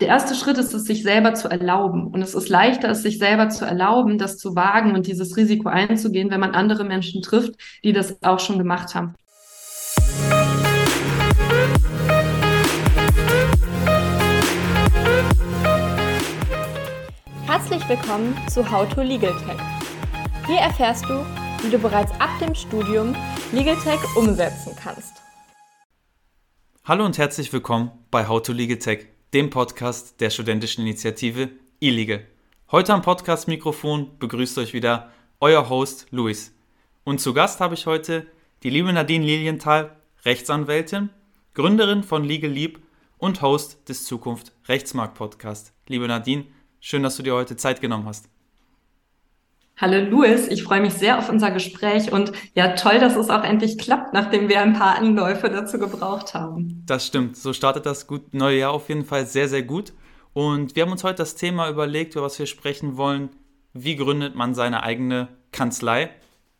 der erste Schritt ist es, sich selber zu erlauben. Und es ist leichter, es sich selber zu erlauben, das zu wagen und dieses Risiko einzugehen, wenn man andere Menschen trifft, die das auch schon gemacht haben. Herzlich willkommen zu How to Legal Tech. Hier erfährst du, wie du bereits ab dem Studium Legal Tech umsetzen kannst. Hallo und herzlich willkommen bei How to Legal Tech dem Podcast der studentischen Initiative iLegal. Heute am Podcast-Mikrofon begrüßt euch wieder euer Host Luis. Und zu Gast habe ich heute die liebe Nadine Lilienthal, Rechtsanwältin, Gründerin von Legal Lieb und Host des Zukunft Rechtsmarkt Podcast. Liebe Nadine, schön, dass du dir heute Zeit genommen hast. Hallo Luis, ich freue mich sehr auf unser Gespräch und ja, toll, dass es auch endlich klappt, nachdem wir ein paar Anläufe dazu gebraucht haben. Das stimmt, so startet das gut neue Jahr auf jeden Fall sehr, sehr gut. Und wir haben uns heute das Thema überlegt, über was wir sprechen wollen. Wie gründet man seine eigene Kanzlei?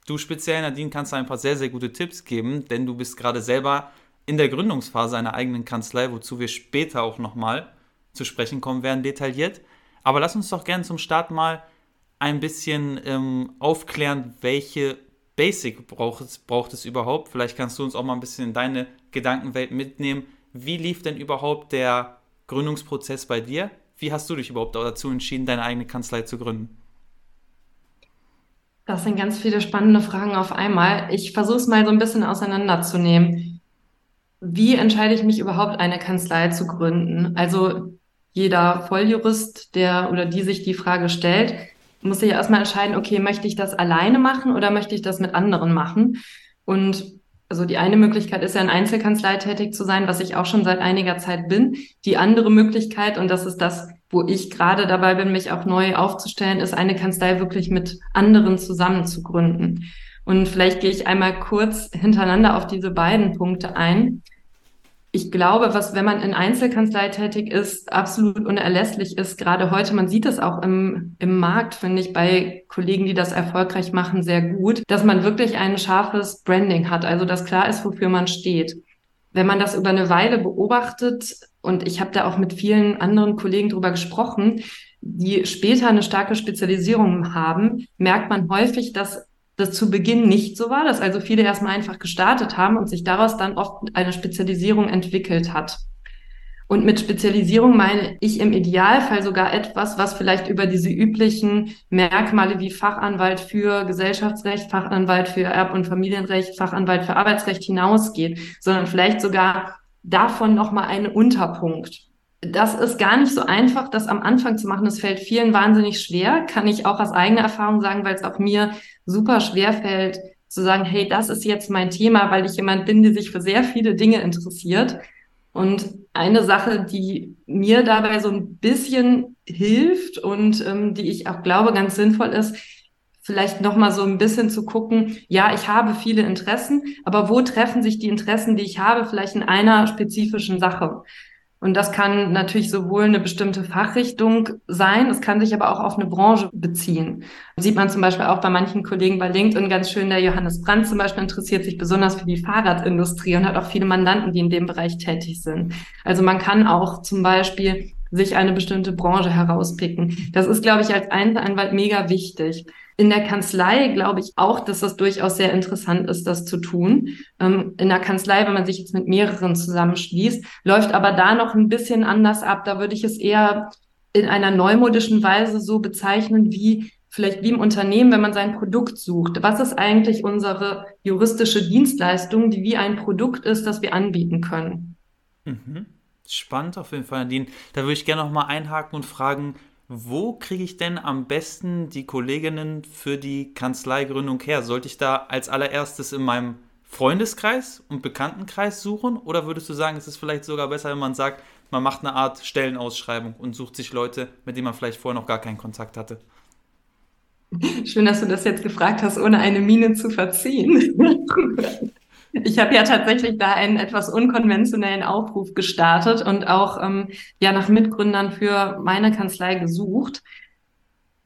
Du speziell, Nadine, kannst da ein paar sehr, sehr gute Tipps geben, denn du bist gerade selber in der Gründungsphase einer eigenen Kanzlei, wozu wir später auch nochmal zu sprechen kommen werden, detailliert. Aber lass uns doch gerne zum Start mal ein bisschen ähm, aufklären, welche Basic braucht es, braucht es überhaupt. Vielleicht kannst du uns auch mal ein bisschen in deine Gedankenwelt mitnehmen. Wie lief denn überhaupt der Gründungsprozess bei dir? Wie hast du dich überhaupt dazu entschieden, deine eigene Kanzlei zu gründen? Das sind ganz viele spannende Fragen auf einmal. Ich versuche es mal so ein bisschen auseinanderzunehmen. Wie entscheide ich mich überhaupt, eine Kanzlei zu gründen? Also jeder Volljurist, der oder die sich die Frage stellt, muss ich erstmal entscheiden, okay, möchte ich das alleine machen oder möchte ich das mit anderen machen? Und also die eine Möglichkeit ist ja in Einzelkanzlei tätig zu sein, was ich auch schon seit einiger Zeit bin. Die andere Möglichkeit, und das ist das, wo ich gerade dabei bin, mich auch neu aufzustellen, ist eine Kanzlei wirklich mit anderen zusammen zu gründen. Und vielleicht gehe ich einmal kurz hintereinander auf diese beiden Punkte ein ich glaube, was, wenn man in Einzelkanzlei tätig ist, absolut unerlässlich ist, gerade heute, man sieht es auch im, im Markt, finde ich, bei Kollegen, die das erfolgreich machen, sehr gut, dass man wirklich ein scharfes Branding hat, also dass klar ist, wofür man steht. Wenn man das über eine Weile beobachtet, und ich habe da auch mit vielen anderen Kollegen drüber gesprochen, die später eine starke Spezialisierung haben, merkt man häufig, dass das zu Beginn nicht so war, dass also viele erstmal einfach gestartet haben und sich daraus dann oft eine Spezialisierung entwickelt hat. Und mit Spezialisierung meine ich im Idealfall sogar etwas, was vielleicht über diese üblichen Merkmale wie Fachanwalt für Gesellschaftsrecht, Fachanwalt für Erb- und Familienrecht, Fachanwalt für Arbeitsrecht hinausgeht, sondern vielleicht sogar davon nochmal einen Unterpunkt das ist gar nicht so einfach, das am Anfang zu machen. Das fällt vielen wahnsinnig schwer, kann ich auch aus eigener Erfahrung sagen, weil es auch mir super schwer fällt, zu sagen, hey, das ist jetzt mein Thema, weil ich jemand bin, der sich für sehr viele Dinge interessiert. Und eine Sache, die mir dabei so ein bisschen hilft und ähm, die ich auch glaube ganz sinnvoll ist, vielleicht noch mal so ein bisschen zu gucken, ja, ich habe viele Interessen, aber wo treffen sich die Interessen, die ich habe, vielleicht in einer spezifischen Sache? Und das kann natürlich sowohl eine bestimmte Fachrichtung sein, es kann sich aber auch auf eine Branche beziehen. Das sieht man zum Beispiel auch bei manchen Kollegen bei LinkedIn ganz schön. Der Johannes Brandt zum Beispiel interessiert sich besonders für die Fahrradindustrie und hat auch viele Mandanten, die in dem Bereich tätig sind. Also man kann auch zum Beispiel sich eine bestimmte Branche herauspicken. Das ist, glaube ich, als Einzelanwalt mega wichtig. In der Kanzlei glaube ich auch, dass das durchaus sehr interessant ist, das zu tun. Ähm, in der Kanzlei, wenn man sich jetzt mit mehreren zusammenschließt, läuft aber da noch ein bisschen anders ab. Da würde ich es eher in einer neumodischen Weise so bezeichnen wie vielleicht wie im Unternehmen, wenn man sein Produkt sucht. Was ist eigentlich unsere juristische Dienstleistung, die wie ein Produkt ist, das wir anbieten können? Mhm. Spannend auf jeden Fall, Nadine. Da würde ich gerne noch mal einhaken und fragen, wo kriege ich denn am besten die Kolleginnen für die Kanzleigründung her? Sollte ich da als allererstes in meinem Freundeskreis und Bekanntenkreis suchen? Oder würdest du sagen, es ist vielleicht sogar besser, wenn man sagt, man macht eine Art Stellenausschreibung und sucht sich Leute, mit denen man vielleicht vorher noch gar keinen Kontakt hatte? Schön, dass du das jetzt gefragt hast, ohne eine Miene zu verziehen. Ich habe ja tatsächlich da einen etwas unkonventionellen Aufruf gestartet und auch ähm, ja nach Mitgründern für meine Kanzlei gesucht.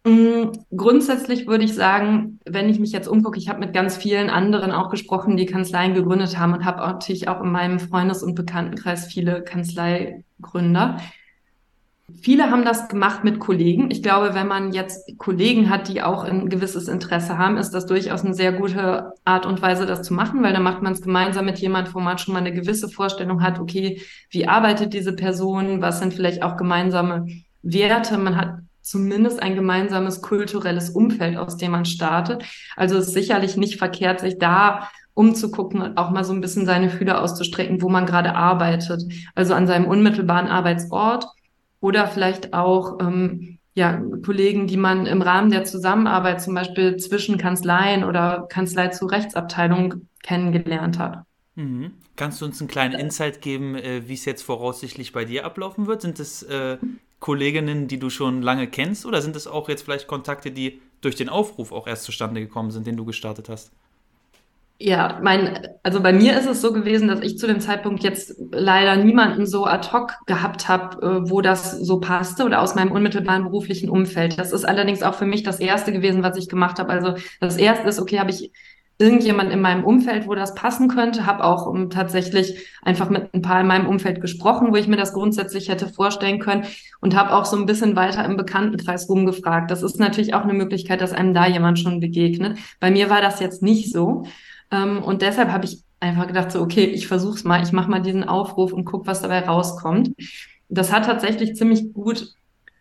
Mhm, grundsätzlich würde ich sagen, wenn ich mich jetzt umgucke, ich habe mit ganz vielen anderen auch gesprochen, die Kanzleien gegründet haben und habe natürlich auch in meinem Freundes- und Bekanntenkreis viele Kanzleigründer. Viele haben das gemacht mit Kollegen. Ich glaube, wenn man jetzt Kollegen hat, die auch ein gewisses Interesse haben, ist das durchaus eine sehr gute Art und Weise, das zu machen, weil dann macht man es gemeinsam mit jemandem, wo man schon mal eine gewisse Vorstellung hat, okay, wie arbeitet diese Person, was sind vielleicht auch gemeinsame Werte. Man hat zumindest ein gemeinsames kulturelles Umfeld, aus dem man startet. Also es ist sicherlich nicht verkehrt, sich da umzugucken und auch mal so ein bisschen seine Fühler auszustrecken, wo man gerade arbeitet. Also an seinem unmittelbaren Arbeitsort oder vielleicht auch ähm, ja, Kollegen, die man im Rahmen der Zusammenarbeit zum Beispiel zwischen Kanzleien oder Kanzlei zu Rechtsabteilung kennengelernt hat. Mhm. Kannst du uns einen kleinen Insight geben, äh, wie es jetzt voraussichtlich bei dir ablaufen wird? Sind es äh, Kolleginnen, die du schon lange kennst, oder sind es auch jetzt vielleicht Kontakte, die durch den Aufruf auch erst zustande gekommen sind, den du gestartet hast? Ja, mein, also bei mir ist es so gewesen, dass ich zu dem Zeitpunkt jetzt leider niemanden so ad hoc gehabt habe, äh, wo das so passte oder aus meinem unmittelbaren beruflichen Umfeld. Das ist allerdings auch für mich das erste gewesen, was ich gemacht habe. Also das erste ist, okay, habe ich irgendjemand in meinem Umfeld, wo das passen könnte, habe auch um, ähm, tatsächlich einfach mit ein paar in meinem Umfeld gesprochen, wo ich mir das grundsätzlich hätte vorstellen können und habe auch so ein bisschen weiter im Bekanntenkreis rumgefragt. Das ist natürlich auch eine Möglichkeit, dass einem da jemand schon begegnet. Bei mir war das jetzt nicht so. Ähm, und deshalb habe ich einfach gedacht, so, okay, ich versuch's mal, ich mache mal diesen Aufruf und guck, was dabei rauskommt. Das hat tatsächlich ziemlich gut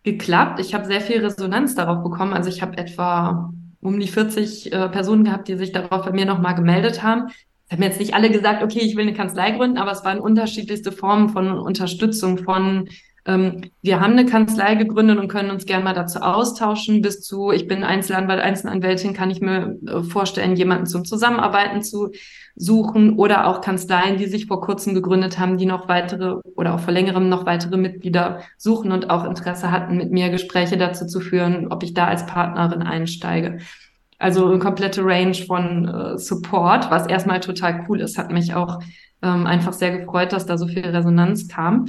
geklappt. Ich habe sehr viel Resonanz darauf bekommen. Also ich habe etwa um die 40 äh, Personen gehabt, die sich darauf bei mir nochmal gemeldet haben. Es haben jetzt nicht alle gesagt, okay, ich will eine Kanzlei gründen, aber es waren unterschiedlichste Formen von Unterstützung, von wir haben eine Kanzlei gegründet und können uns gerne mal dazu austauschen, bis zu, ich bin Einzelanwalt, Einzelanwältin, kann ich mir äh, vorstellen, jemanden zum Zusammenarbeiten zu suchen oder auch Kanzleien, die sich vor kurzem gegründet haben, die noch weitere oder auch vor längerem noch weitere Mitglieder suchen und auch Interesse hatten, mit mir Gespräche dazu zu führen, ob ich da als Partnerin einsteige. Also eine komplette Range von äh, Support, was erstmal total cool ist, hat mich auch ähm, einfach sehr gefreut, dass da so viel Resonanz kam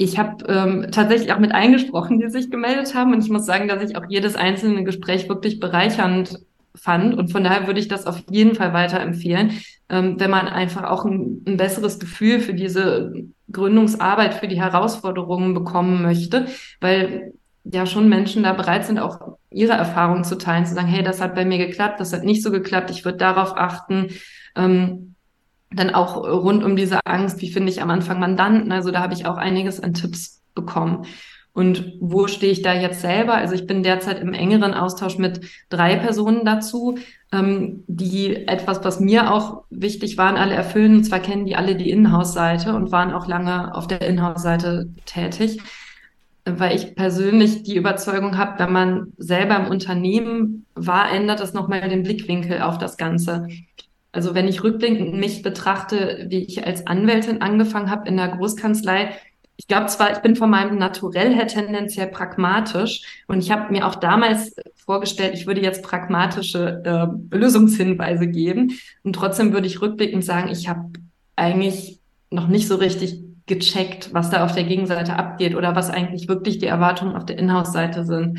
ich habe ähm, tatsächlich auch mit eingesprochen, die sich gemeldet haben. Und ich muss sagen, dass ich auch jedes einzelne Gespräch wirklich bereichernd fand. Und von daher würde ich das auf jeden Fall weiterempfehlen, ähm, wenn man einfach auch ein, ein, besseres Gefühl für diese Gründungsarbeit, für die Herausforderungen bekommen möchte, weil ja schon Menschen da bereit sind, auch ihre Erfahrungen zu teilen, zu sagen, hey, das hat bei mir geklappt, das hat nicht so geklappt, ich würde darauf achten. Ähm, dann auch rund um diese Angst, wie finde ich am Anfang Mandanten. Also da habe ich auch einiges an Tipps bekommen. Und wo stehe ich da jetzt selber? Also ich bin derzeit im engeren Austausch mit drei Personen dazu, ähm, die etwas, was mir auch wichtig waren, alle erfüllen. Und zwar kennen die alle die Inhouse-Seite und waren auch lange auf der Inhouse-Seite tätig. Weil ich persönlich die Überzeugung habe, wenn man selber im Unternehmen war, ändert das nochmal den Blickwinkel auf das Ganze. Also wenn ich rückblickend mich betrachte, wie ich als Anwältin angefangen habe in der Großkanzlei, ich glaube zwar, ich bin von meinem Naturell her tendenziell pragmatisch und ich habe mir auch damals vorgestellt, ich würde jetzt pragmatische äh, Lösungshinweise geben und trotzdem würde ich rückblickend sagen, ich habe eigentlich noch nicht so richtig gecheckt, was da auf der Gegenseite abgeht oder was eigentlich wirklich die Erwartungen auf der Inhouse-Seite sind.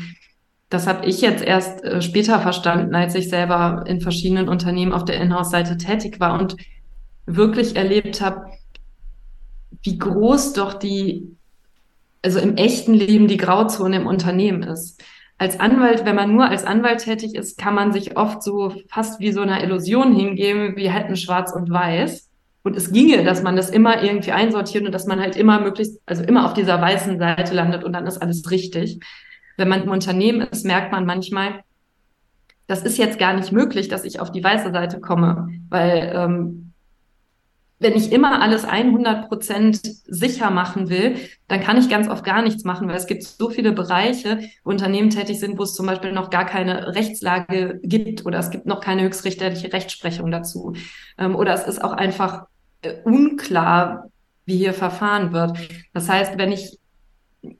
Das habe ich jetzt erst äh, später verstanden, als ich selber in verschiedenen Unternehmen auf der Inhouse-Seite tätig war und wirklich erlebt habe, wie groß doch die, also im echten Leben die Grauzone im Unternehmen ist. Als Anwalt, wenn man nur als Anwalt tätig ist, kann man sich oft so fast wie so einer Illusion hingeben, wir hätten schwarz und weiß. Und es ginge, dass man das immer irgendwie einsortiert und dass man halt immer möglichst, also immer auf dieser weißen Seite landet und dann ist alles richtig wenn man im Unternehmen ist, merkt man manchmal, das ist jetzt gar nicht möglich, dass ich auf die weiße Seite komme, weil ähm, wenn ich immer alles 100 Prozent sicher machen will, dann kann ich ganz oft gar nichts machen, weil es gibt so viele Bereiche, wo Unternehmen tätig sind, wo es zum Beispiel noch gar keine Rechtslage gibt oder es gibt noch keine höchstrichterliche Rechtsprechung dazu. Ähm, oder es ist auch einfach äh, unklar, wie hier verfahren wird. Das heißt, wenn ich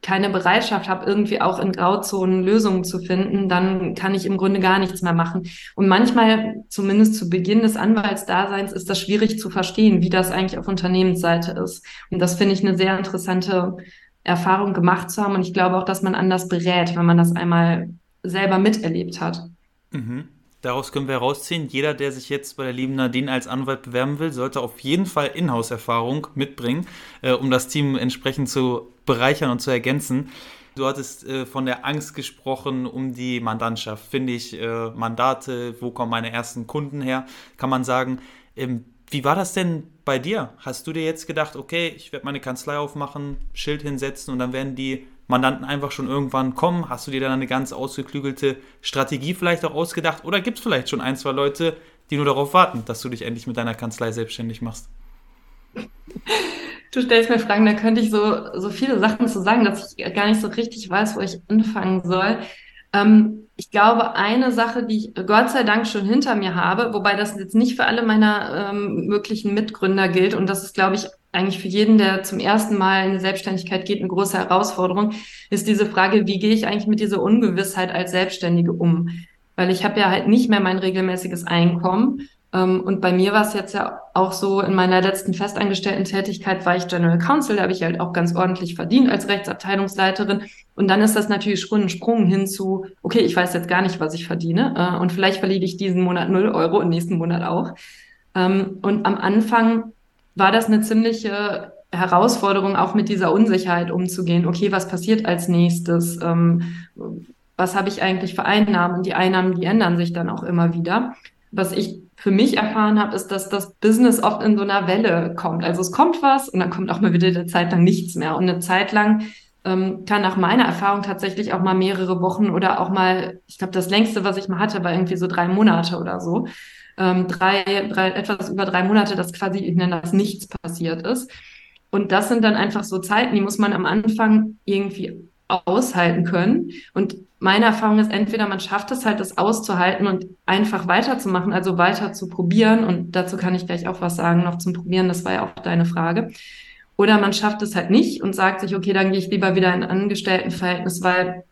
keine Bereitschaft habe, irgendwie auch in Grauzonen Lösungen zu finden, dann kann ich im Grunde gar nichts mehr machen. Und manchmal, zumindest zu Beginn des Anwaltsdaseins, ist das schwierig zu verstehen, wie das eigentlich auf Unternehmensseite ist. Und das finde ich eine sehr interessante Erfahrung gemacht zu haben. Und ich glaube auch, dass man anders berät, wenn man das einmal selber miterlebt hat. Mhm. Daraus können wir herausziehen, jeder, der sich jetzt bei der lieben Nadine als Anwalt bewerben will, sollte auf jeden Fall Inhouse-Erfahrung mitbringen, äh, um das Team entsprechend zu bereichern und zu ergänzen. Du hattest äh, von der Angst gesprochen um die Mandantschaft. Finde ich äh, Mandate, wo kommen meine ersten Kunden her? Kann man sagen, ähm, wie war das denn bei dir? Hast du dir jetzt gedacht, okay, ich werde meine Kanzlei aufmachen, Schild hinsetzen und dann werden die Mandanten einfach schon irgendwann kommen? Hast du dir dann eine ganz ausgeklügelte Strategie vielleicht auch ausgedacht? Oder gibt es vielleicht schon ein, zwei Leute, die nur darauf warten, dass du dich endlich mit deiner Kanzlei selbstständig machst? Du stellst mir Fragen, da könnte ich so, so viele Sachen zu sagen, dass ich gar nicht so richtig weiß, wo ich anfangen soll. Ähm, ich glaube, eine Sache, die ich Gott sei Dank schon hinter mir habe, wobei das jetzt nicht für alle meiner ähm, möglichen Mitgründer gilt, und das ist, glaube ich, eigentlich für jeden, der zum ersten Mal in eine Selbstständigkeit geht, eine große Herausforderung, ist diese Frage, wie gehe ich eigentlich mit dieser Ungewissheit als Selbstständige um? Weil ich habe ja halt nicht mehr mein regelmäßiges Einkommen und bei mir war es jetzt ja auch so, in meiner letzten festangestellten Tätigkeit war ich General Counsel, da habe ich halt auch ganz ordentlich verdient als Rechtsabteilungsleiterin. Und dann ist das natürlich schon ein Sprung hin zu, okay, ich weiß jetzt gar nicht, was ich verdiene. Äh, und vielleicht verliere ich diesen Monat null Euro und nächsten Monat auch. Ähm, und am Anfang war das eine ziemliche Herausforderung, auch mit dieser Unsicherheit umzugehen. Okay, was passiert als nächstes? Ähm, was habe ich eigentlich für Einnahmen? Die Einnahmen, die ändern sich dann auch immer wieder. Was ich für mich erfahren habe, ist, dass das Business oft in so einer Welle kommt. Also es kommt was und dann kommt auch mal wieder eine Zeit lang nichts mehr. Und eine Zeit lang ähm, kann nach meiner Erfahrung tatsächlich auch mal mehrere Wochen oder auch mal, ich glaube, das längste, was ich mal hatte, war irgendwie so drei Monate oder so. Ähm, drei, drei, etwas über drei Monate, dass quasi, ich nenne das, nichts passiert ist. Und das sind dann einfach so Zeiten, die muss man am Anfang irgendwie aushalten können. Und meine Erfahrung ist, entweder man schafft es halt, das auszuhalten und einfach weiterzumachen, also weiter zu probieren. Und dazu kann ich gleich auch was sagen, noch zum Probieren. Das war ja auch deine Frage. Oder man schafft es halt nicht und sagt sich, okay, dann gehe ich lieber wieder in ein Angestelltenverhältnis, weil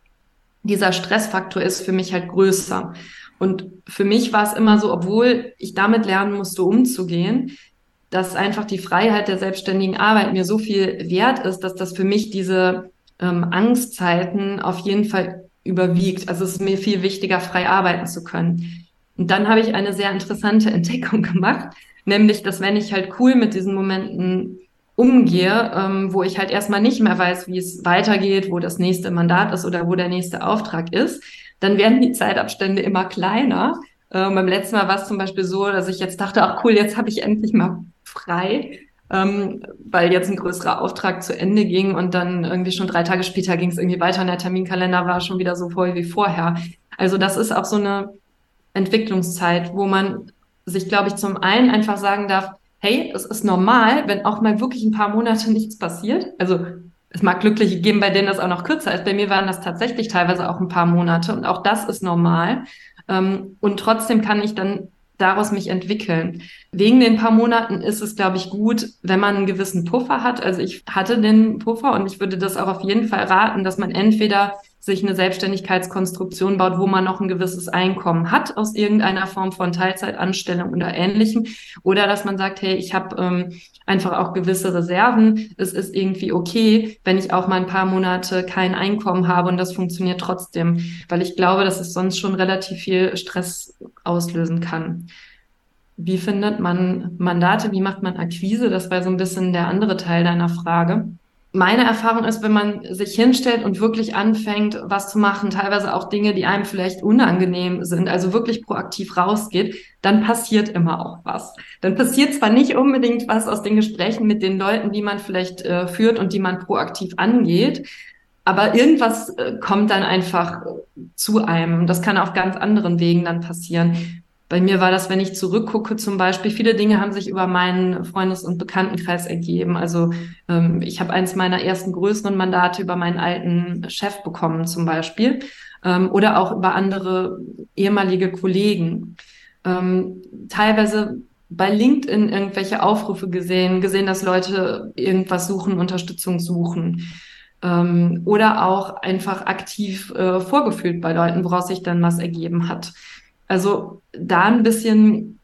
dieser Stressfaktor ist für mich halt größer. Und für mich war es immer so, obwohl ich damit lernen musste, umzugehen, dass einfach die Freiheit der selbstständigen Arbeit mir so viel wert ist, dass das für mich diese ähm, Angstzeiten auf jeden Fall überwiegt. Also es ist mir viel wichtiger, frei arbeiten zu können. Und dann habe ich eine sehr interessante Entdeckung gemacht, nämlich, dass wenn ich halt cool mit diesen Momenten umgehe, ähm, wo ich halt erstmal nicht mehr weiß, wie es weitergeht, wo das nächste Mandat ist oder wo der nächste Auftrag ist, dann werden die Zeitabstände immer kleiner. Ähm, beim letzten Mal war es zum Beispiel so, dass ich jetzt dachte, ach cool, jetzt habe ich endlich mal frei ähm, weil jetzt ein größerer Auftrag zu Ende ging und dann irgendwie schon drei Tage später ging es irgendwie weiter und der Terminkalender war schon wieder so voll wie vorher. Also das ist auch so eine Entwicklungszeit, wo man sich, glaube ich, zum einen einfach sagen darf, hey, es ist normal, wenn auch mal wirklich ein paar Monate nichts passiert. Also es mag Glückliche geben, bei denen das auch noch kürzer ist. Bei mir waren das tatsächlich teilweise auch ein paar Monate und auch das ist normal. Ähm, und trotzdem kann ich dann daraus mich entwickeln. Wegen den paar Monaten ist es, glaube ich, gut, wenn man einen gewissen Puffer hat. Also ich hatte den Puffer und ich würde das auch auf jeden Fall raten, dass man entweder sich eine Selbstständigkeitskonstruktion baut, wo man noch ein gewisses Einkommen hat aus irgendeiner Form von Teilzeitanstellung oder ähnlichem. Oder dass man sagt, hey, ich habe ähm, einfach auch gewisse Reserven. Es ist irgendwie okay, wenn ich auch mal ein paar Monate kein Einkommen habe und das funktioniert trotzdem, weil ich glaube, dass es sonst schon relativ viel Stress auslösen kann. Wie findet man Mandate? Wie macht man Akquise? Das war so ein bisschen der andere Teil deiner Frage meine Erfahrung ist, wenn man sich hinstellt und wirklich anfängt, was zu machen, teilweise auch Dinge, die einem vielleicht unangenehm sind, also wirklich proaktiv rausgeht, dann passiert immer auch was. Dann passiert zwar nicht unbedingt was aus den Gesprächen mit den Leuten, die man vielleicht äh, führt und die man proaktiv angeht, aber irgendwas äh, kommt dann einfach zu einem. Das kann auf ganz anderen Wegen dann passieren. Bei mir war das, wenn ich zurückgucke, zum Beispiel, viele Dinge haben sich über meinen Freundes- und Bekanntenkreis ergeben. Also ähm, ich habe eins meiner ersten größeren Mandate über meinen alten Chef bekommen, zum Beispiel, ähm, oder auch über andere ehemalige Kollegen. Ähm, teilweise bei LinkedIn irgendwelche Aufrufe gesehen, gesehen, dass Leute irgendwas suchen, Unterstützung suchen. Ähm, oder auch einfach aktiv äh, vorgefühlt bei Leuten, woraus sich dann was ergeben hat. Also da ein bisschen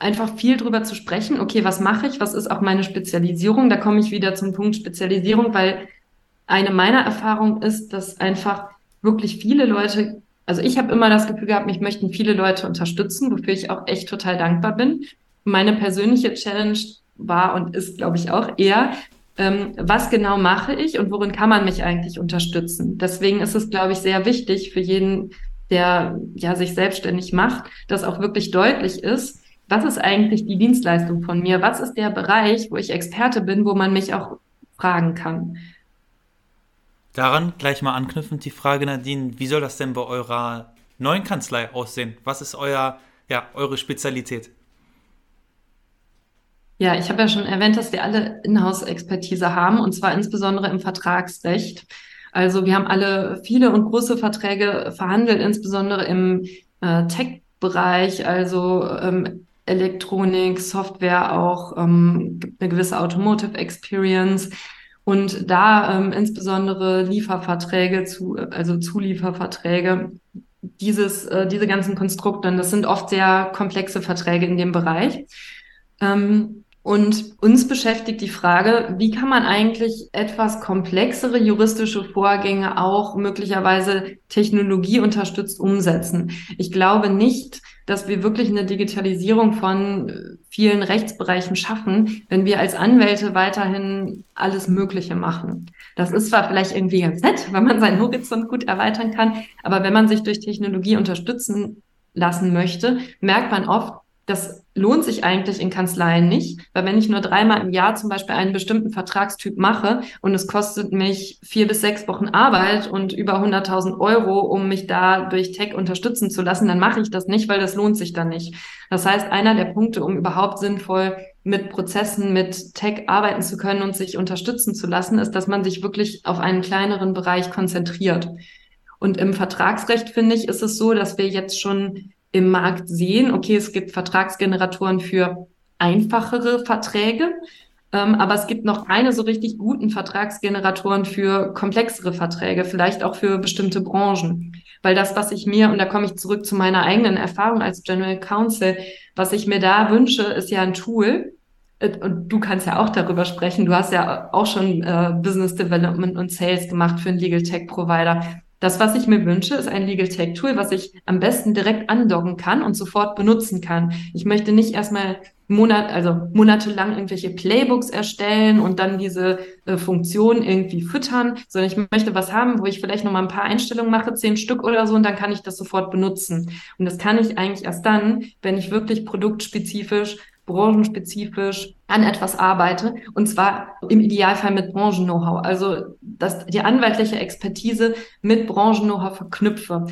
einfach viel drüber zu sprechen. Okay, was mache ich? Was ist auch meine Spezialisierung? Da komme ich wieder zum Punkt Spezialisierung, weil eine meiner Erfahrungen ist, dass einfach wirklich viele Leute, also ich habe immer das Gefühl gehabt, mich möchten viele Leute unterstützen, wofür ich auch echt total dankbar bin. Meine persönliche Challenge war und ist, glaube ich, auch eher, ähm, was genau mache ich und worin kann man mich eigentlich unterstützen. Deswegen ist es, glaube ich, sehr wichtig für jeden, der ja sich selbstständig macht, dass auch wirklich deutlich ist, was ist eigentlich die Dienstleistung von mir? Was ist der Bereich, wo ich Experte bin, wo man mich auch fragen kann? Daran gleich mal anknüpfend die Frage, Nadine, wie soll das denn bei eurer neuen Kanzlei aussehen? Was ist euer, ja, eure Spezialität? Ja, ich habe ja schon erwähnt, dass wir alle Inhouse-Expertise haben, und zwar insbesondere im Vertragsrecht. Also wir haben alle viele und große Verträge verhandelt, insbesondere im äh, Tech-Bereich, also ähm, Elektronik, Software auch, ähm, eine gewisse Automotive Experience. Und da ähm, insbesondere Lieferverträge, zu, also Zulieferverträge, dieses, äh, diese ganzen Konstrukte, das sind oft sehr komplexe Verträge in dem Bereich. Ähm, und uns beschäftigt die Frage, wie kann man eigentlich etwas komplexere juristische Vorgänge auch möglicherweise technologieunterstützt umsetzen. Ich glaube nicht, dass wir wirklich eine Digitalisierung von vielen Rechtsbereichen schaffen, wenn wir als Anwälte weiterhin alles Mögliche machen. Das ist zwar vielleicht irgendwie ganz nett, wenn man seinen Horizont gut erweitern kann, aber wenn man sich durch Technologie unterstützen lassen möchte, merkt man oft, das lohnt sich eigentlich in Kanzleien nicht, weil wenn ich nur dreimal im Jahr zum Beispiel einen bestimmten Vertragstyp mache und es kostet mich vier bis sechs Wochen Arbeit und über 100.000 Euro, um mich da durch Tech unterstützen zu lassen, dann mache ich das nicht, weil das lohnt sich dann nicht. Das heißt, einer der Punkte, um überhaupt sinnvoll mit Prozessen, mit Tech arbeiten zu können und sich unterstützen zu lassen, ist, dass man sich wirklich auf einen kleineren Bereich konzentriert. Und im Vertragsrecht, finde ich, ist es so, dass wir jetzt schon im Markt sehen, okay, es gibt Vertragsgeneratoren für einfachere Verträge, ähm, aber es gibt noch keine so richtig guten Vertragsgeneratoren für komplexere Verträge, vielleicht auch für bestimmte Branchen. Weil das, was ich mir, und da komme ich zurück zu meiner eigenen Erfahrung als General Counsel, was ich mir da wünsche, ist ja ein Tool, äh, und du kannst ja auch darüber sprechen. Du hast ja auch schon äh, Business Development und Sales gemacht für einen Legal Tech Provider. Das, was ich mir wünsche, ist ein Legal Tech Tool, was ich am besten direkt andocken kann und sofort benutzen kann. Ich möchte nicht erstmal Monat, also monatelang irgendwelche Playbooks erstellen und dann diese äh, Funktion irgendwie füttern, sondern ich möchte was haben, wo ich vielleicht noch mal ein paar Einstellungen mache, zehn Stück oder so, und dann kann ich das sofort benutzen. Und das kann ich eigentlich erst dann, wenn ich wirklich produktspezifisch branchenspezifisch an etwas arbeite und zwar im Idealfall mit Branchen-Know-how, also dass die anwaltliche Expertise mit Branchen-Know-how verknüpfe.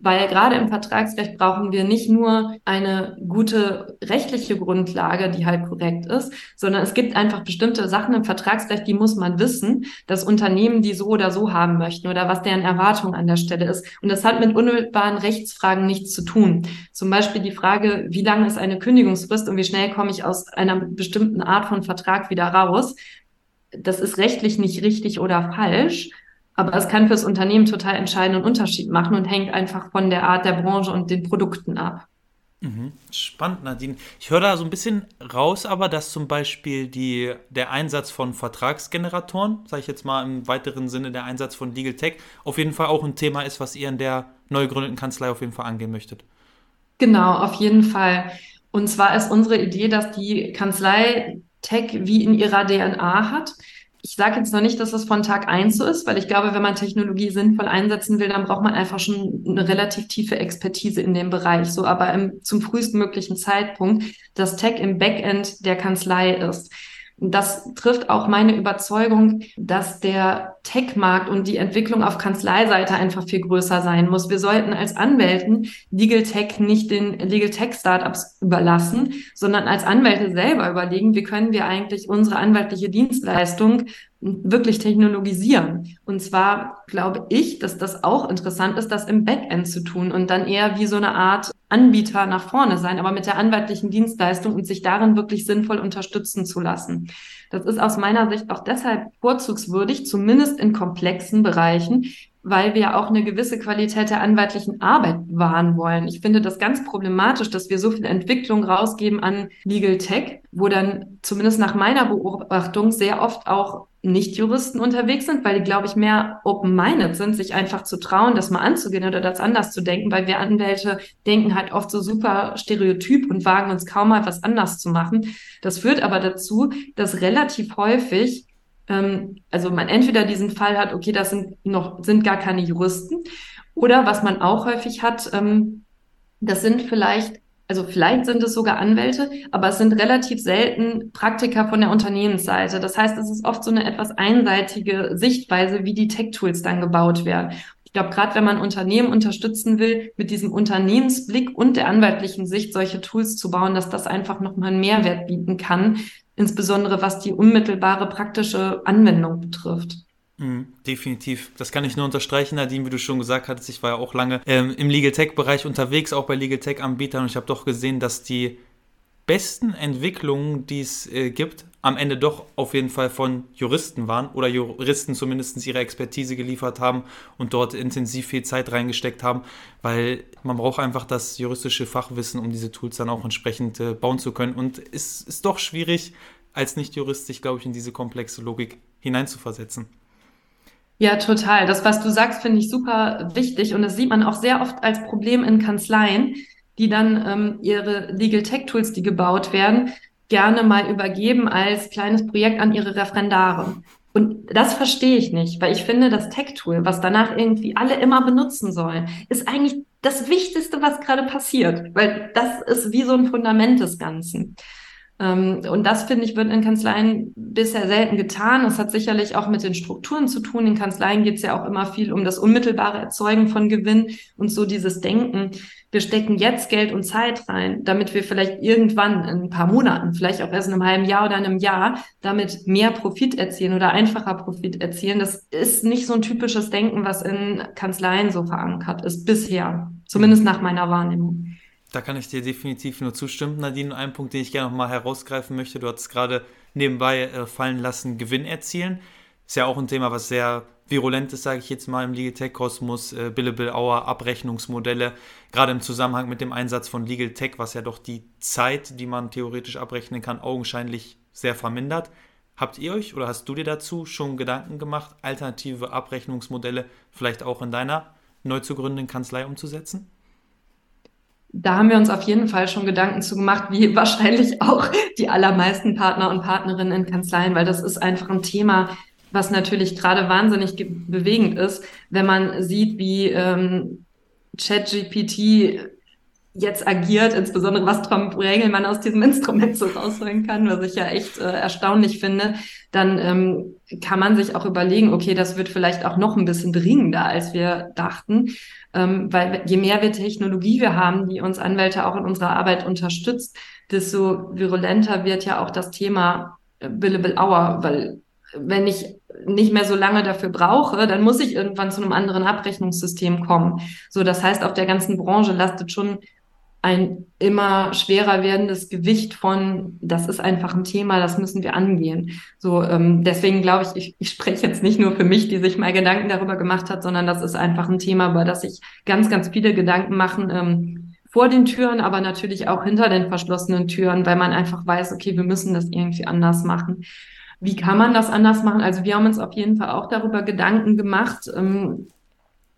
Weil gerade im Vertragsrecht brauchen wir nicht nur eine gute rechtliche Grundlage, die halt korrekt ist, sondern es gibt einfach bestimmte Sachen im Vertragsrecht, die muss man wissen, dass Unternehmen die so oder so haben möchten oder was deren Erwartung an der Stelle ist. Und das hat mit unmittelbaren Rechtsfragen nichts zu tun. Zum Beispiel die Frage, wie lange ist eine Kündigungsfrist und wie schnell komme ich aus einer bestimmten Art von Vertrag wieder raus. Das ist rechtlich nicht richtig oder falsch, aber es kann fürs Unternehmen total entscheidenden Unterschied machen und hängt einfach von der Art der Branche und den Produkten ab. Mhm. Spannend, Nadine. Ich höre da so ein bisschen raus, aber dass zum Beispiel die, der Einsatz von Vertragsgeneratoren, sage ich jetzt mal im weiteren Sinne der Einsatz von Legal Tech, auf jeden Fall auch ein Thema ist, was ihr in der neu gegründeten Kanzlei auf jeden Fall angehen möchtet. Genau, auf jeden Fall. Und zwar ist unsere Idee, dass die Kanzlei Tech wie in ihrer DNA hat ich sage jetzt noch nicht, dass das von Tag eins so ist, weil ich glaube, wenn man Technologie sinnvoll einsetzen will, dann braucht man einfach schon eine relativ tiefe Expertise in dem Bereich. So, aber im, zum frühestmöglichen Zeitpunkt, dass Tech im Backend der Kanzlei ist. Das trifft auch meine Überzeugung, dass der Tech-Markt und die Entwicklung auf Kanzleiseite einfach viel größer sein muss. Wir sollten als Anwälten Legal Tech nicht den Legal Tech Startups überlassen, sondern als Anwälte selber überlegen, wie können wir eigentlich unsere anwaltliche Dienstleistung wirklich technologisieren. Und zwar glaube ich, dass das auch interessant ist, das im Backend zu tun und dann eher wie so eine Art Anbieter nach vorne sein, aber mit der anwaltlichen Dienstleistung und sich darin wirklich sinnvoll unterstützen zu lassen. Das ist aus meiner Sicht auch deshalb vorzugswürdig, zumindest in komplexen Bereichen, weil wir auch eine gewisse Qualität der anwaltlichen Arbeit wahren wollen. Ich finde das ganz problematisch, dass wir so viel Entwicklung rausgeben an Legal Tech, wo dann zumindest nach meiner Beobachtung sehr oft auch nicht-Juristen unterwegs sind, weil die, glaube ich, mehr open-minded sind, sich einfach zu trauen, das mal anzugehen oder das anders zu denken, weil wir Anwälte denken halt oft so super stereotyp und wagen uns kaum mal was anders zu machen. Das führt aber dazu, dass relativ häufig Ähm, also man entweder diesen Fall hat, okay, das sind noch, sind gar keine Juristen, oder was man auch häufig hat, ähm, das sind vielleicht also vielleicht sind es sogar Anwälte, aber es sind relativ selten Praktiker von der Unternehmensseite. Das heißt, es ist oft so eine etwas einseitige Sichtweise, wie die Tech-Tools dann gebaut werden. Ich glaube, gerade wenn man Unternehmen unterstützen will, mit diesem Unternehmensblick und der anwaltlichen Sicht solche Tools zu bauen, dass das einfach nochmal einen Mehrwert bieten kann, insbesondere was die unmittelbare praktische Anwendung betrifft. Mhm, definitiv. Das kann ich nur unterstreichen, Nadine, wie du schon gesagt hattest. Ich war ja auch lange ähm, im Legal Tech-Bereich unterwegs, auch bei Legal Tech-Anbietern und ich habe doch gesehen, dass die besten Entwicklungen, die es äh, gibt, am Ende doch auf jeden Fall von Juristen waren oder Juristen zumindest ihre Expertise geliefert haben und dort intensiv viel Zeit reingesteckt haben, weil man braucht einfach das juristische Fachwissen, um diese Tools dann auch entsprechend äh, bauen zu können. Und es ist doch schwierig, als Nicht-Jurist sich, glaube ich, in diese komplexe Logik hineinzuversetzen. Ja, total. Das, was du sagst, finde ich super wichtig und das sieht man auch sehr oft als Problem in Kanzleien, die dann ähm, ihre Legal Tech Tools, die gebaut werden, gerne mal übergeben als kleines Projekt an ihre Referendare. Und das verstehe ich nicht, weil ich finde, das Tech-Tool, was danach irgendwie alle immer benutzen sollen, ist eigentlich das Wichtigste, was gerade passiert, weil das ist wie so ein Fundament des Ganzen. Ähm, und das, finde ich, wird in Kanzleien bisher selten getan. Das hat sicherlich auch mit den Strukturen zu tun. In Kanzleien geht es ja auch immer viel um das unmittelbare Erzeugen von Gewinn und so dieses Denken. Wir stecken jetzt Geld und Zeit rein, damit wir vielleicht irgendwann in ein paar Monaten, vielleicht auch erst in einem halben Jahr oder in einem Jahr, damit mehr Profit erzielen oder einfacher Profit erzielen. Das ist nicht so ein typisches Denken, was in Kanzleien so verankert ist bisher, zumindest nach meiner Wahrnehmung. Da kann ich dir definitiv nur zustimmen, Nadine. Ein Punkt, den ich gerne nochmal herausgreifen möchte, du hast gerade nebenbei äh, fallen lassen, Gewinn erzielen. Ist ja auch ein Thema, was sehr virulent ist, sage ich jetzt mal, im Legal Tech Kosmos, äh, Billable Hour, Abrechnungsmodelle, gerade im Zusammenhang mit dem Einsatz von Legal Tech, was ja doch die Zeit, die man theoretisch abrechnen kann, augenscheinlich sehr vermindert. Habt ihr euch oder hast du dir dazu schon Gedanken gemacht, alternative Abrechnungsmodelle vielleicht auch in deiner neu zu gründenden Kanzlei umzusetzen? Da haben wir uns auf jeden Fall schon Gedanken zu gemacht, wie wahrscheinlich auch die allermeisten Partner und Partnerinnen in Kanzleien, weil das ist einfach ein Thema, was natürlich gerade wahnsinnig bewegend ist, wenn man sieht, wie ähm, ChatGPT jetzt agiert, insbesondere was Tom Regelmann aus diesem Instrument so rausholen kann, was ich ja echt äh, erstaunlich finde, dann ähm, kann man sich auch überlegen, okay, das wird vielleicht auch noch ein bisschen dringender, als wir dachten, ähm, weil je mehr wir Technologie wir haben, die uns Anwälte auch in unserer Arbeit unterstützt, desto virulenter wird ja auch das Thema äh, Billable Hour, weil wenn ich nicht mehr so lange dafür brauche, dann muss ich irgendwann zu einem anderen Abrechnungssystem kommen. So, das heißt, auf der ganzen Branche lastet schon ein immer schwerer werdendes Gewicht von, das ist einfach ein Thema, das müssen wir angehen. So, ähm, deswegen glaube ich, ich, ich spreche jetzt nicht nur für mich, die sich mal Gedanken darüber gemacht hat, sondern das ist einfach ein Thema, über das sich ganz, ganz viele Gedanken machen, ähm, vor den Türen, aber natürlich auch hinter den verschlossenen Türen, weil man einfach weiß, okay, wir müssen das irgendwie anders machen. Wie kann man das anders machen? Also wir haben uns auf jeden Fall auch darüber Gedanken gemacht. Ähm,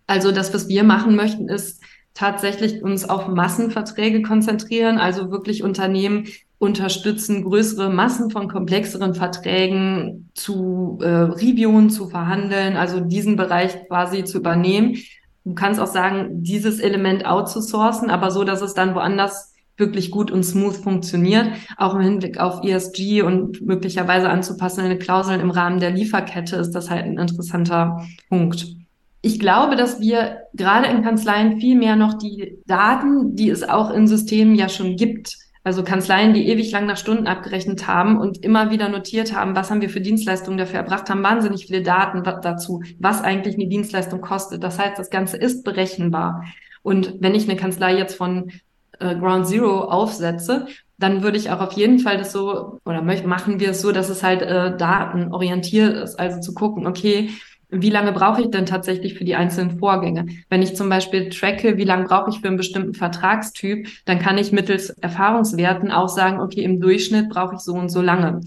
also das, was wir machen möchten, ist, tatsächlich uns auf Massenverträge konzentrieren, also wirklich Unternehmen unterstützen, größere Massen von komplexeren Verträgen zu äh, reviewen, zu verhandeln, also diesen Bereich quasi zu übernehmen. Du kannst auch sagen, dieses Element outzusourcen, aber so, dass es dann woanders wirklich gut und smooth funktioniert, auch im Hinblick auf ESG und möglicherweise anzupassende Klauseln im Rahmen der Lieferkette ist das halt ein interessanter Punkt ich glaube, dass wir gerade in Kanzleien viel mehr noch die Daten, die es auch in Systemen ja schon gibt, also Kanzleien, die ewig lang nach Stunden abgerechnet haben und immer wieder notiert haben, was haben wir für Dienstleistungen dafür erbracht, haben wahnsinnig viele Daten dazu, was eigentlich eine Dienstleistung kostet. Das heißt, das Ganze ist berechenbar. Und wenn ich eine Kanzlei jetzt von äh, Ground Zero aufsetze, dann würde ich auch auf jeden Fall das so, oder machen wir es so, dass es halt äh, datenorientiert ist. Also zu gucken, okay, wie lange brauche ich denn tatsächlich für die einzelnen Vorgänge? Wenn ich zum Beispiel tracke, wie lange brauche ich für einen bestimmten Vertragstyp, dann kann ich mittels Erfahrungswerten auch sagen, okay, im Durchschnitt brauche ich so und so lange.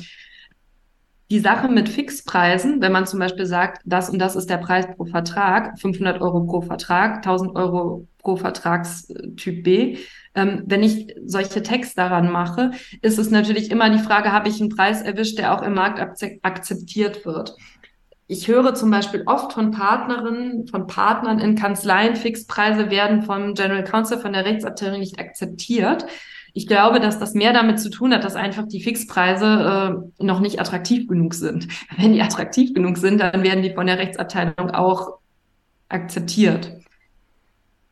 Die Sache mit Fixpreisen, wenn man zum Beispiel sagt, das und das ist der Preis pro Vertrag, 500 Euro pro Vertrag, 1000 Euro pro Vertragstyp B, ähm, wenn ich solche Texte daran mache, ist es natürlich immer die Frage, habe ich einen Preis erwischt, der auch im Markt akzeptiert wird. Ich höre zum Beispiel oft von Partnerinnen, von Partnern in Kanzleien, Fixpreise werden vom General Counsel, von der Rechtsabteilung nicht akzeptiert. Ich glaube, dass das mehr damit zu tun hat, dass einfach die Fixpreise äh, noch nicht attraktiv genug sind. Wenn die attraktiv genug sind, dann werden die von der Rechtsabteilung auch akzeptiert.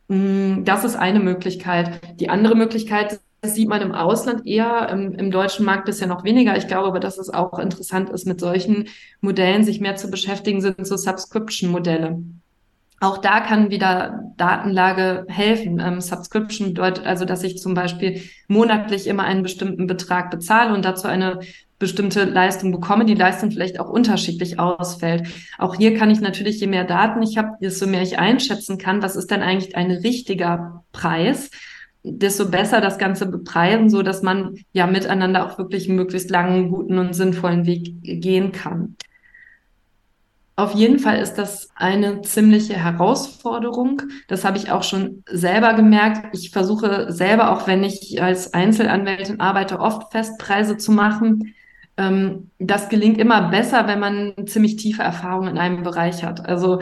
Mm, das ist eine Möglichkeit. Die andere Möglichkeit sieht man im Ausland eher, im, im, deutschen Markt bisher noch weniger. Ich glaube aber, dass es auch interessant ist, mit solchen Modellen sich mehr zu beschäftigen, sind so Subscription-Modelle. Auch da kann wieder Datenlage helfen. Ähm, Subscription bedeutet also, dass ich zum Beispiel monatlich immer einen bestimmten Betrag bezahle und dazu eine bestimmte Leistung bekomme, die Leistung vielleicht auch unterschiedlich ausfällt. Auch hier kann ich natürlich, je mehr Daten ich habe, desto mehr ich einschätzen kann, was ist denn eigentlich ein richtiger Preis, desto besser das Ganze bepreisen, so dass man ja miteinander auch wirklich einen möglichst langen, guten und sinnvollen Weg gehen kann. Auf jeden Fall ist das eine ziemliche Herausforderung. Das habe ich auch schon selber gemerkt. Ich versuche selber, auch wenn ich als Einzelanwältin arbeite, oft Festpreise zu machen. Ähm, das gelingt immer besser, wenn man ziemlich tiefe Erfahrung in einem Bereich hat. Also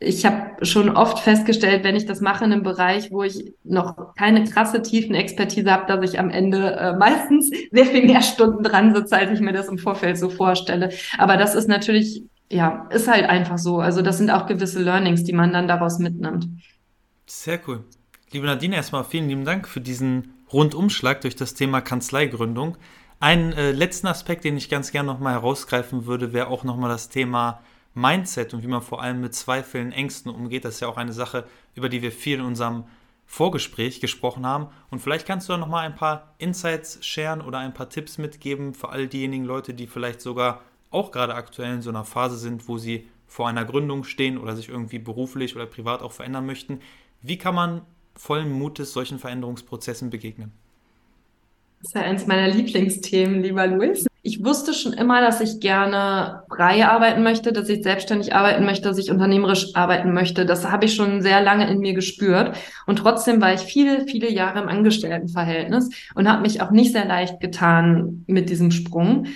ich habe schon oft festgestellt, wenn ich das mache in einem Bereich, wo ich noch keine krasse tiefen Expertise habe, dass ich am Ende äh, meistens sehr viel mehr Stunden dran sitze, als ich mir das im Vorfeld so vorstelle. Aber das ist natürlich ja, ist halt einfach so. Also das sind auch gewisse Learnings, die man dann daraus mitnimmt. Sehr cool. Liebe Nadine, erstmal vielen lieben Dank für diesen Rundumschlag durch das Thema Kanzleigründung. Einen äh, letzten Aspekt, den ich ganz gerne nochmal herausgreifen würde, wäre auch nochmal das Thema Mindset und wie man vor allem mit Zweifeln, Ängsten umgeht. Das ist ja auch eine Sache, über die wir viel in unserem Vorgespräch gesprochen haben. Und vielleicht kannst du da nochmal ein paar Insights sharen oder ein paar Tipps mitgeben für all diejenigen Leute, die vielleicht sogar auch gerade aktuell in so einer Phase sind, wo sie vor einer Gründung stehen oder sich irgendwie beruflich oder privat auch verändern möchten. Wie kann man vollen Mutes solchen Veränderungsprozessen begegnen? Das ist ja eins meiner Lieblingsthemen, lieber Luis. Ich wusste schon immer, dass ich gerne frei arbeiten möchte, dass ich selbstständig arbeiten möchte, dass ich unternehmerisch arbeiten möchte. Das habe ich schon sehr lange in mir gespürt. Und trotzdem war ich viele, viele Jahre im Angestelltenverhältnis und habe mich auch nicht sehr leicht getan mit diesem Sprung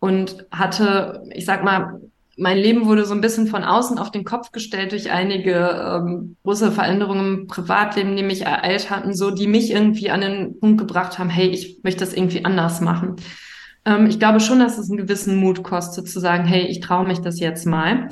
und hatte, ich sag mal, mein Leben wurde so ein bisschen von außen auf den Kopf gestellt durch einige ähm, große Veränderungen im Privatleben, die mich ereilt hatten, so die mich irgendwie an den Punkt gebracht haben, hey, ich möchte das irgendwie anders machen. Ähm, ich glaube schon, dass es einen gewissen Mut kostet, zu sagen, hey, ich traue mich das jetzt mal.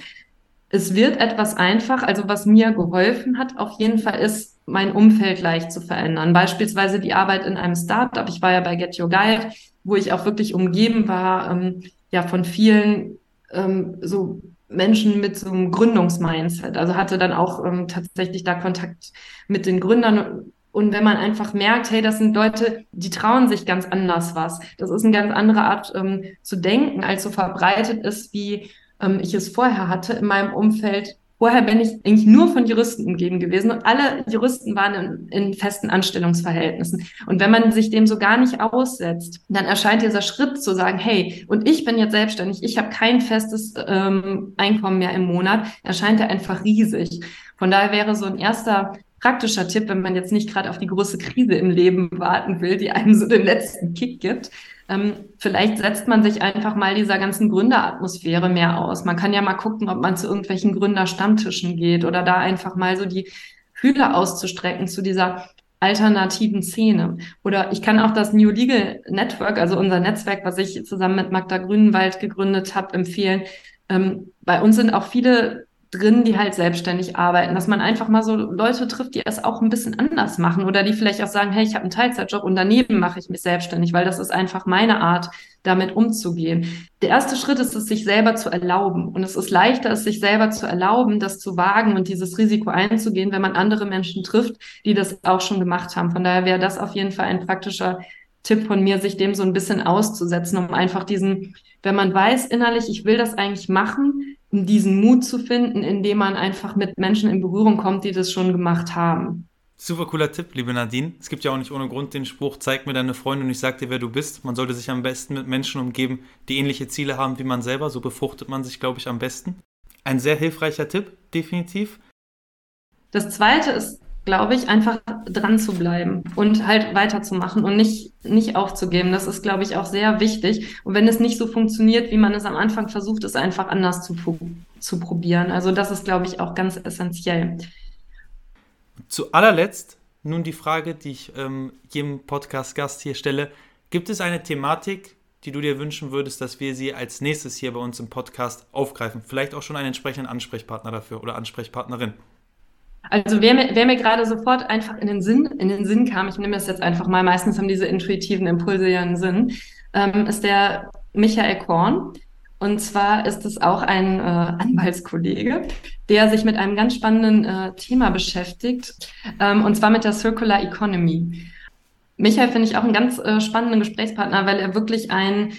Es wird etwas einfach, also was mir geholfen hat, auf jeden Fall ist, mein Umfeld leicht zu verändern. Beispielsweise die Arbeit in einem Startup. Ich war ja bei Get Your Guide wo ich auch wirklich umgeben war, ähm, ja, von vielen ähm, so Menschen mit so einem Gründungsmindset. Also hatte dann auch ähm, tatsächlich da Kontakt mit den Gründern. Und wenn man einfach merkt, hey, das sind Leute, die trauen sich ganz anders was. Das ist eine ganz andere Art ähm, zu denken, als so verbreitet ist, wie ähm, ich es vorher hatte in meinem Umfeld, Vorher bin ich eigentlich nur von Juristen umgeben gewesen und alle Juristen waren in, in, festen Anstellungsverhältnissen. Und wenn man sich dem so gar nicht aussetzt, dann erscheint dieser Schritt zu sagen, hey, und ich bin jetzt selbstständig, ich habe kein festes ähm, Einkommen mehr im Monat, erscheint er einfach riesig. Von daher wäre so ein erster praktischer Tipp, wenn man jetzt nicht gerade auf die große Krise im Leben warten will, die einem so den letzten Kick gibt, ähm, vielleicht setzt man sich einfach mal dieser ganzen Gründeratmosphäre mehr aus. Man kann ja mal gucken, ob man zu irgendwelchen Gründerstammtischen geht oder da einfach mal so die Fühler auszustrecken zu dieser alternativen Szene. Oder ich kann auch das New Legal Network, also unser Netzwerk, was ich zusammen mit Magda Grünenwald gegründet habe, empfehlen. Ähm, bei uns sind auch viele drin, die halt selbstständig arbeiten, dass man einfach mal so Leute trifft, die es auch ein bisschen anders machen oder die vielleicht auch sagen, hey, ich habe einen Teilzeitjob und daneben mache ich mich selbstständig, weil das ist einfach meine Art, damit umzugehen. Der erste Schritt ist es, sich selber zu erlauben. Und es ist leichter, es sich selber zu erlauben, das zu wagen und dieses Risiko einzugehen, wenn man andere Menschen trifft, die das auch schon gemacht haben. Von daher wäre das auf jeden Fall ein praktischer Tipp von mir, sich dem so ein bisschen auszusetzen, um einfach diesen, wenn man weiß innerlich, ich will das eigentlich machen, diesen Mut zu finden, indem man einfach mit Menschen in Berührung kommt, die das schon gemacht haben. Super cooler Tipp, liebe Nadine. Es gibt ja auch nicht ohne Grund den Spruch, zeig mir deine Freunde und ich sag dir, wer du bist. Man sollte sich am besten mit Menschen umgeben, die ähnliche Ziele haben wie man selber. So befruchtet man sich, glaube ich, am besten. Ein sehr hilfreicher Tipp, definitiv. Das zweite ist, glaube ich, einfach dran zu bleiben und halt weiterzumachen und nicht, nicht aufzugeben. Das ist, glaube ich, auch sehr wichtig. Und wenn es nicht so funktioniert, wie man es am Anfang versucht, es einfach anders zu, zu probieren. Also das ist, glaube ich, auch ganz essentiell. Zu allerletzt nun die Frage, die ich ähm, jedem Podcast-Gast hier stelle. Gibt es eine Thematik, die du dir wünschen würdest, dass wir sie als nächstes hier bei uns im Podcast aufgreifen? Vielleicht auch schon einen entsprechenden Ansprechpartner dafür oder Ansprechpartnerin. Also wer mir, wer mir gerade sofort einfach in den Sinn, in den Sinn kam, ich nehme das jetzt einfach mal, meistens haben diese intuitiven Impulse ja einen Sinn, ähm, ist der Michael Korn. Und zwar ist es auch ein äh, Anwaltskollege, der sich mit einem ganz spannenden äh, Thema beschäftigt, ähm, und zwar mit der Circular Economy. Michael finde ich auch einen ganz äh, spannenden Gesprächspartner, weil er wirklich ein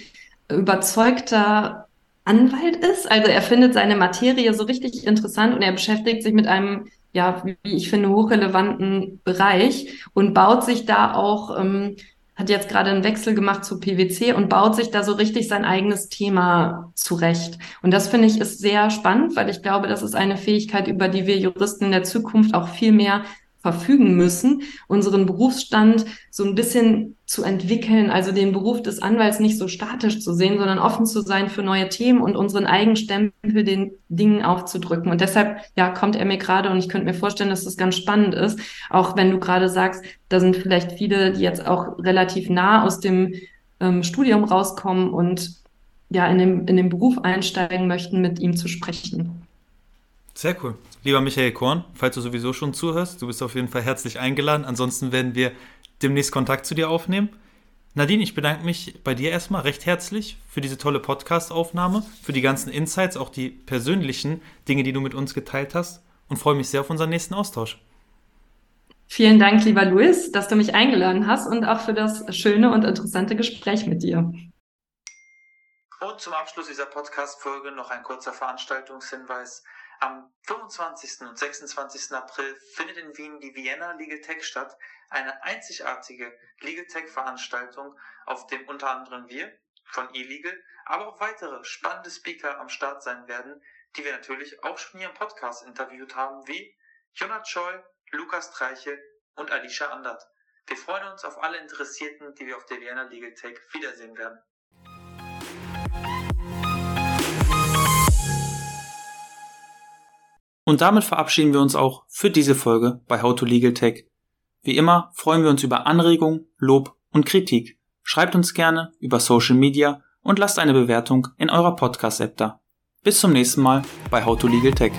überzeugter Anwalt ist. Also er findet seine Materie so richtig interessant und er beschäftigt sich mit einem, ja, wie ich finde, hochrelevanten Bereich und baut sich da auch ähm, hat jetzt gerade einen Wechsel gemacht zu PwC und baut sich da so richtig sein eigenes Thema zurecht. Und das finde ich ist sehr spannend, weil ich glaube, das ist eine Fähigkeit, über die wir Juristen in der Zukunft auch viel mehr verfügen müssen, unseren Berufsstand so ein bisschen zu entwickeln, also den Beruf des Anwalts nicht so statisch zu sehen, sondern offen zu sein für neue Themen und unseren eigenen Stempel den Dingen aufzudrücken. Und deshalb, ja, kommt er mir gerade und ich könnte mir vorstellen, dass das ganz spannend ist, auch wenn du gerade sagst, da sind vielleicht viele, die jetzt auch relativ nah aus dem ähm, Studium rauskommen und ja, in den, in den Beruf einsteigen möchten, mit ihm zu sprechen. Sehr cool. Lieber Michael Korn, falls du sowieso schon zuhörst, du bist auf jeden Fall herzlich eingeladen. Ansonsten werden wir demnächst Kontakt zu dir aufnehmen. Nadine, ich bedanke mich bei dir erstmal recht herzlich für diese tolle Podcast-Aufnahme, für die ganzen Insights, auch die persönlichen Dinge, die du mit uns geteilt hast und freue mich sehr auf unseren nächsten Austausch. Vielen Dank, lieber Luis, dass du mich eingeladen hast und auch für das schöne und interessante Gespräch mit dir. Und zum Abschluss dieser Podcast-Folge noch ein kurzer Veranstaltungshinweis. Am 25. und 26. April findet in Wien die Vienna Legal Tech statt, eine einzigartige Legal Tech Veranstaltung, auf dem unter anderem wir von eLegal, aber auch weitere spannende Speaker am Start sein werden, die wir natürlich auch schon hier im Podcast interviewt haben, wie Jonat Scholl, Lukas Treiche und Alicia Andert. Wir freuen uns auf alle Interessierten, die wir auf der Vienna Legal Tech wiedersehen werden. Und damit verabschieden wir uns auch für diese Folge bei How to Legal Tech. Wie immer freuen wir uns über Anregungen, Lob und Kritik. Schreibt uns gerne über Social Media und lasst eine Bewertung in eurer Podcast-App da. Bis zum nächsten Mal bei How to Legal Tech.